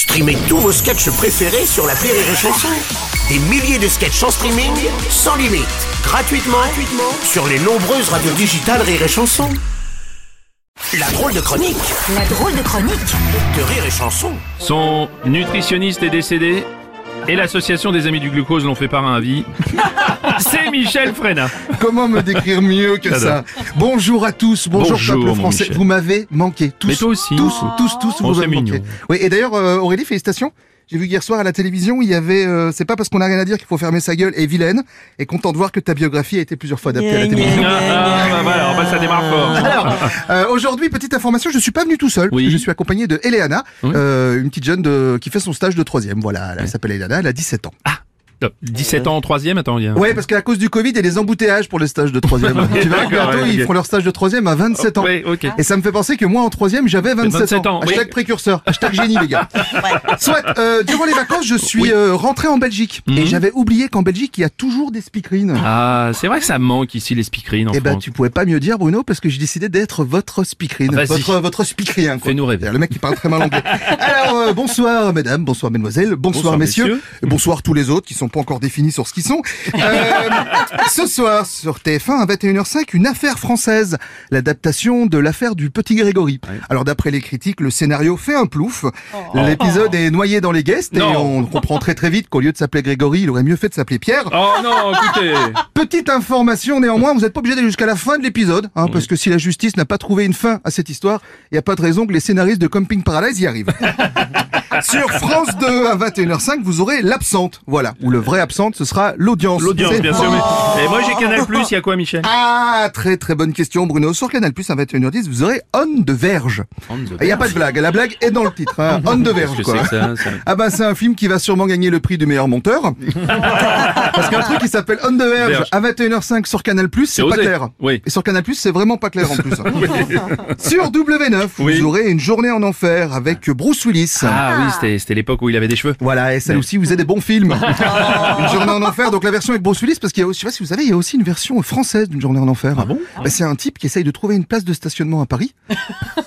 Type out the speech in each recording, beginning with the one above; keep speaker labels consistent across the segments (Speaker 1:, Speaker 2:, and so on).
Speaker 1: Streamez tous vos sketchs préférés sur la Rire et Chanson. Des milliers de sketchs en streaming, sans limite, gratuitement, gratuitement sur les nombreuses radios digitales Rire et Chanson. La drôle de chronique
Speaker 2: La drôle de chronique
Speaker 1: de Rire et Chanson.
Speaker 3: Son nutritionniste est décédé et l'association des amis du glucose l'ont fait par un avis. C'est Michel Fréna.
Speaker 4: Comment me décrire mieux que ça Bonjour à tous, bonjour,
Speaker 3: Bonjour,
Speaker 4: peuple français.
Speaker 3: Michel.
Speaker 4: Vous m'avez manqué, tous.
Speaker 3: Mais toi aussi.
Speaker 4: Tous, tous, tous,
Speaker 3: Oh,
Speaker 4: vous m'avez manqué. Oui, et d'ailleurs, euh, Aurélie, félicitations. J'ai vu hier soir à la télévision, il y avait, euh, c'est pas parce qu'on a rien à dire qu'il faut fermer sa gueule et vilaine, et content de voir que ta biographie a été plusieurs fois adaptée à la télévision.
Speaker 3: Ah, ah, bah voilà, bah, ça démarre fort.
Speaker 4: Alors, euh, aujourd'hui, petite information, je suis pas venu tout seul.
Speaker 3: Oui.
Speaker 4: Je suis accompagné de Eleana,
Speaker 3: Oui.
Speaker 4: euh, une petite jeune de, qui fait son stage de troisième. Voilà, elle s'appelle Eleana, elle a 17 ans.
Speaker 3: Top. 17 ans en troisième, attends, il y a...
Speaker 4: Ouais, parce qu'à cause du Covid, il y a des embouteillages pour les stages de troisième. tu verras que
Speaker 3: D'accord,
Speaker 4: bientôt,
Speaker 3: ouais,
Speaker 4: ils
Speaker 3: ok.
Speaker 4: feront leur stage de troisième à 27 ans.
Speaker 3: Ouais.
Speaker 4: Et ça me fait penser que moi en troisième j'avais 27,
Speaker 3: 27 ans,
Speaker 4: Hashtag
Speaker 3: oui.
Speaker 4: précurseur, hashtag génie les gars. Soit euh, durant les vacances je suis euh, rentré en Belgique
Speaker 3: Mhm.
Speaker 4: et j'avais oublié qu'en Belgique il y a toujours des speakerines.
Speaker 3: Ah, c'est vrai que ça manque ici les speakerines en
Speaker 4: Eh ben tu pouvais pas mieux dire Bruno parce que j'ai décidé d'être votre speakerine,
Speaker 3: Ah, vas-y.
Speaker 4: votre votre speakerien. quoi.
Speaker 3: Fais-nous rêver.
Speaker 4: Le mec qui parle très mal anglais. Alors euh, bonsoir mesdames, bonsoir mesdemoiselles, bonsoir,
Speaker 3: Bonsoir,
Speaker 4: messieurs,
Speaker 3: messieurs.
Speaker 4: et bonsoir tous les autres qui sont pas encore définis sur ce qu'ils sont. Euh, ce soir sur TF1 à 21h05 une affaire française, l'adaptation de l'affaire du petit Grégory. Alors d'après les critiques, le scénario fait un plouf. L'épisode est noyé dans les guests et on comprend très très vite qu'au lieu de s'appeler Grégory, il aurait mieux fait de s'appeler Pierre.
Speaker 3: Oh non, écoutez
Speaker 4: Petite information néanmoins, vous n'êtes pas obligé d'aller jusqu'à la fin de l'épisode, hein, parce que si la justice n'a pas trouvé une fin à cette histoire, il n'y a pas de raison que les scénaristes de Camping Paradise y arrivent. Sur France 2 à 21h05, vous aurez l'absente. Voilà. Ou le vrai absente, ce sera l'audience.
Speaker 3: L'audience, bien sûr. Mais... Et moi j'ai Canal+, il y a quoi Michel?
Speaker 4: Ah, très très bonne question Bruno. Sur Canal Plus à 21h10, vous aurez On de Verge. Il n'y a pas de blague, la blague est dans le titre. Hein. On de Verge, quoi.
Speaker 3: ça, ça?
Speaker 4: Ah bah c'est un film qui va sûrement gagner le prix du meilleur monteur. Parce qu'un truc qui s'appelle On the Verge
Speaker 3: Verge.
Speaker 4: à 21h05, sur Canal+, c'est pas
Speaker 3: osé.
Speaker 4: clair.
Speaker 3: Oui.
Speaker 4: Et sur Canal+, c'est vraiment pas clair en plus. sur W9,
Speaker 3: Oui.
Speaker 4: vous aurez une journée en enfer avec Bruce Willis.
Speaker 3: Ah oui, c'était l'époque où il avait des cheveux.
Speaker 4: Voilà, et celle aussi, vous avez des bons films. Une journée en enfer, donc la version avec Bruce Willis, parce qu'il y a aussi, je sais pas si vous savez, il y a aussi une version française d'une journée en enfer.
Speaker 3: Ah bon?
Speaker 4: Bah, C'est un type qui essaye de trouver une place de stationnement à Paris.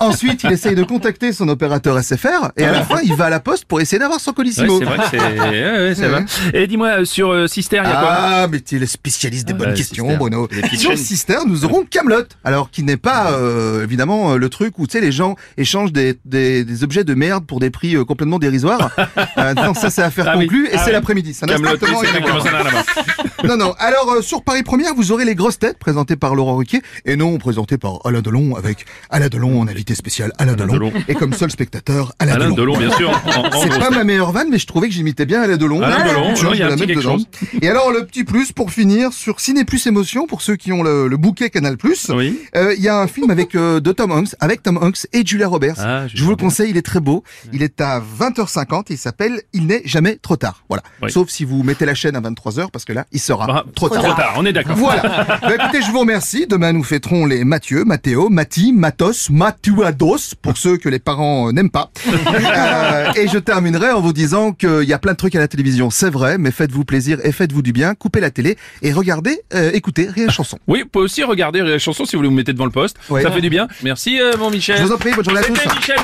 Speaker 4: Ensuite, il essaye de contacter son opérateur SFR, et à la fin, il va à la poste pour essayer d'avoir son
Speaker 3: Ouais,
Speaker 4: colissimo.
Speaker 3: c'est vrai. Ouais, ouais, va. Et dis-moi, euh, sur euh, Sister, il y a quoi?
Speaker 4: Ah, mais tu es le spécialiste des bonnes
Speaker 3: Ouais,
Speaker 4: questions,
Speaker 3: Sister. Petites
Speaker 4: Sur. Sister, nous aurons Camelot. Alors, qui n'est pas, euh, évidemment, euh, le truc où, tu sais, les gens échangent des, des, des objets de merde pour des prix euh, complètement dérisoires. Euh, non, ça, c'est affaire
Speaker 3: Ah oui.
Speaker 4: conclue, et
Speaker 3: Ah
Speaker 4: c'est
Speaker 3: oui.
Speaker 4: l'après-midi. Ça n'a
Speaker 3: Exactement.
Speaker 4: Non, non. Alors, euh, sur Paris Première, vous aurez les grosses têtes présentées par Laurent Ruquier, et non présentées par Alain Delon, avec Alain Delon en invité spécial, Alain, Delon,
Speaker 3: Delon.
Speaker 4: et comme seul spectateur, Alain,
Speaker 3: Alain
Speaker 4: Delon.
Speaker 3: Delon, bien sûr.
Speaker 4: C'est pas ma meilleure vanne, mais je trouvais que j'imitais bien Alain Delon.
Speaker 3: Alain Delon, il y a un
Speaker 4: la
Speaker 3: petit
Speaker 4: mettre
Speaker 3: quelque
Speaker 4: dedans.
Speaker 3: chose.
Speaker 4: Et alors, le petit plus pour finir, sur Ciné Plus Émotion, pour ceux qui ont le, le bouquet Canal Plus,
Speaker 3: Oui.
Speaker 4: euh, il y a un film avec euh, de Tom Hanks, avec Tom Hanks et Julia Roberts.
Speaker 3: Ah,
Speaker 4: je vous le conseille, il est très beau. Il est à 20h50 et il s'appelle Il n'est jamais trop tard. Voilà.
Speaker 3: Oui.
Speaker 4: Sauf si vous mettez la chaîne à 23h parce que là, il sera
Speaker 3: Ah,
Speaker 4: trop tard.
Speaker 3: Trop tard, on est d'accord.
Speaker 4: Voilà. Bah, écoutez, je vous remercie. Demain, nous fêterons les Mathieu, Mathéo, Mati, Matos, Matuados, pour ceux que les parents euh, n'aiment pas. Euh, et je terminerai en vous disant qu'il y a plein de trucs à la télévision, c'est vrai, mais faites-vous plaisir et faites-vous du bien. Coupez la télé et regardez, euh, écoutez Rien Chanson.
Speaker 3: Oui, vous pouvez aussi regarder la chanson si vous voulez vous mettez devant le poste.
Speaker 4: Ouais.
Speaker 3: Ça fait du bien. Merci, euh, mon Michel.
Speaker 4: Je vous en prie, bonne journée à tous.
Speaker 3: C'était Michel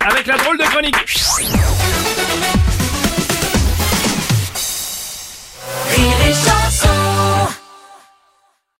Speaker 3: avec la drôle de chronique.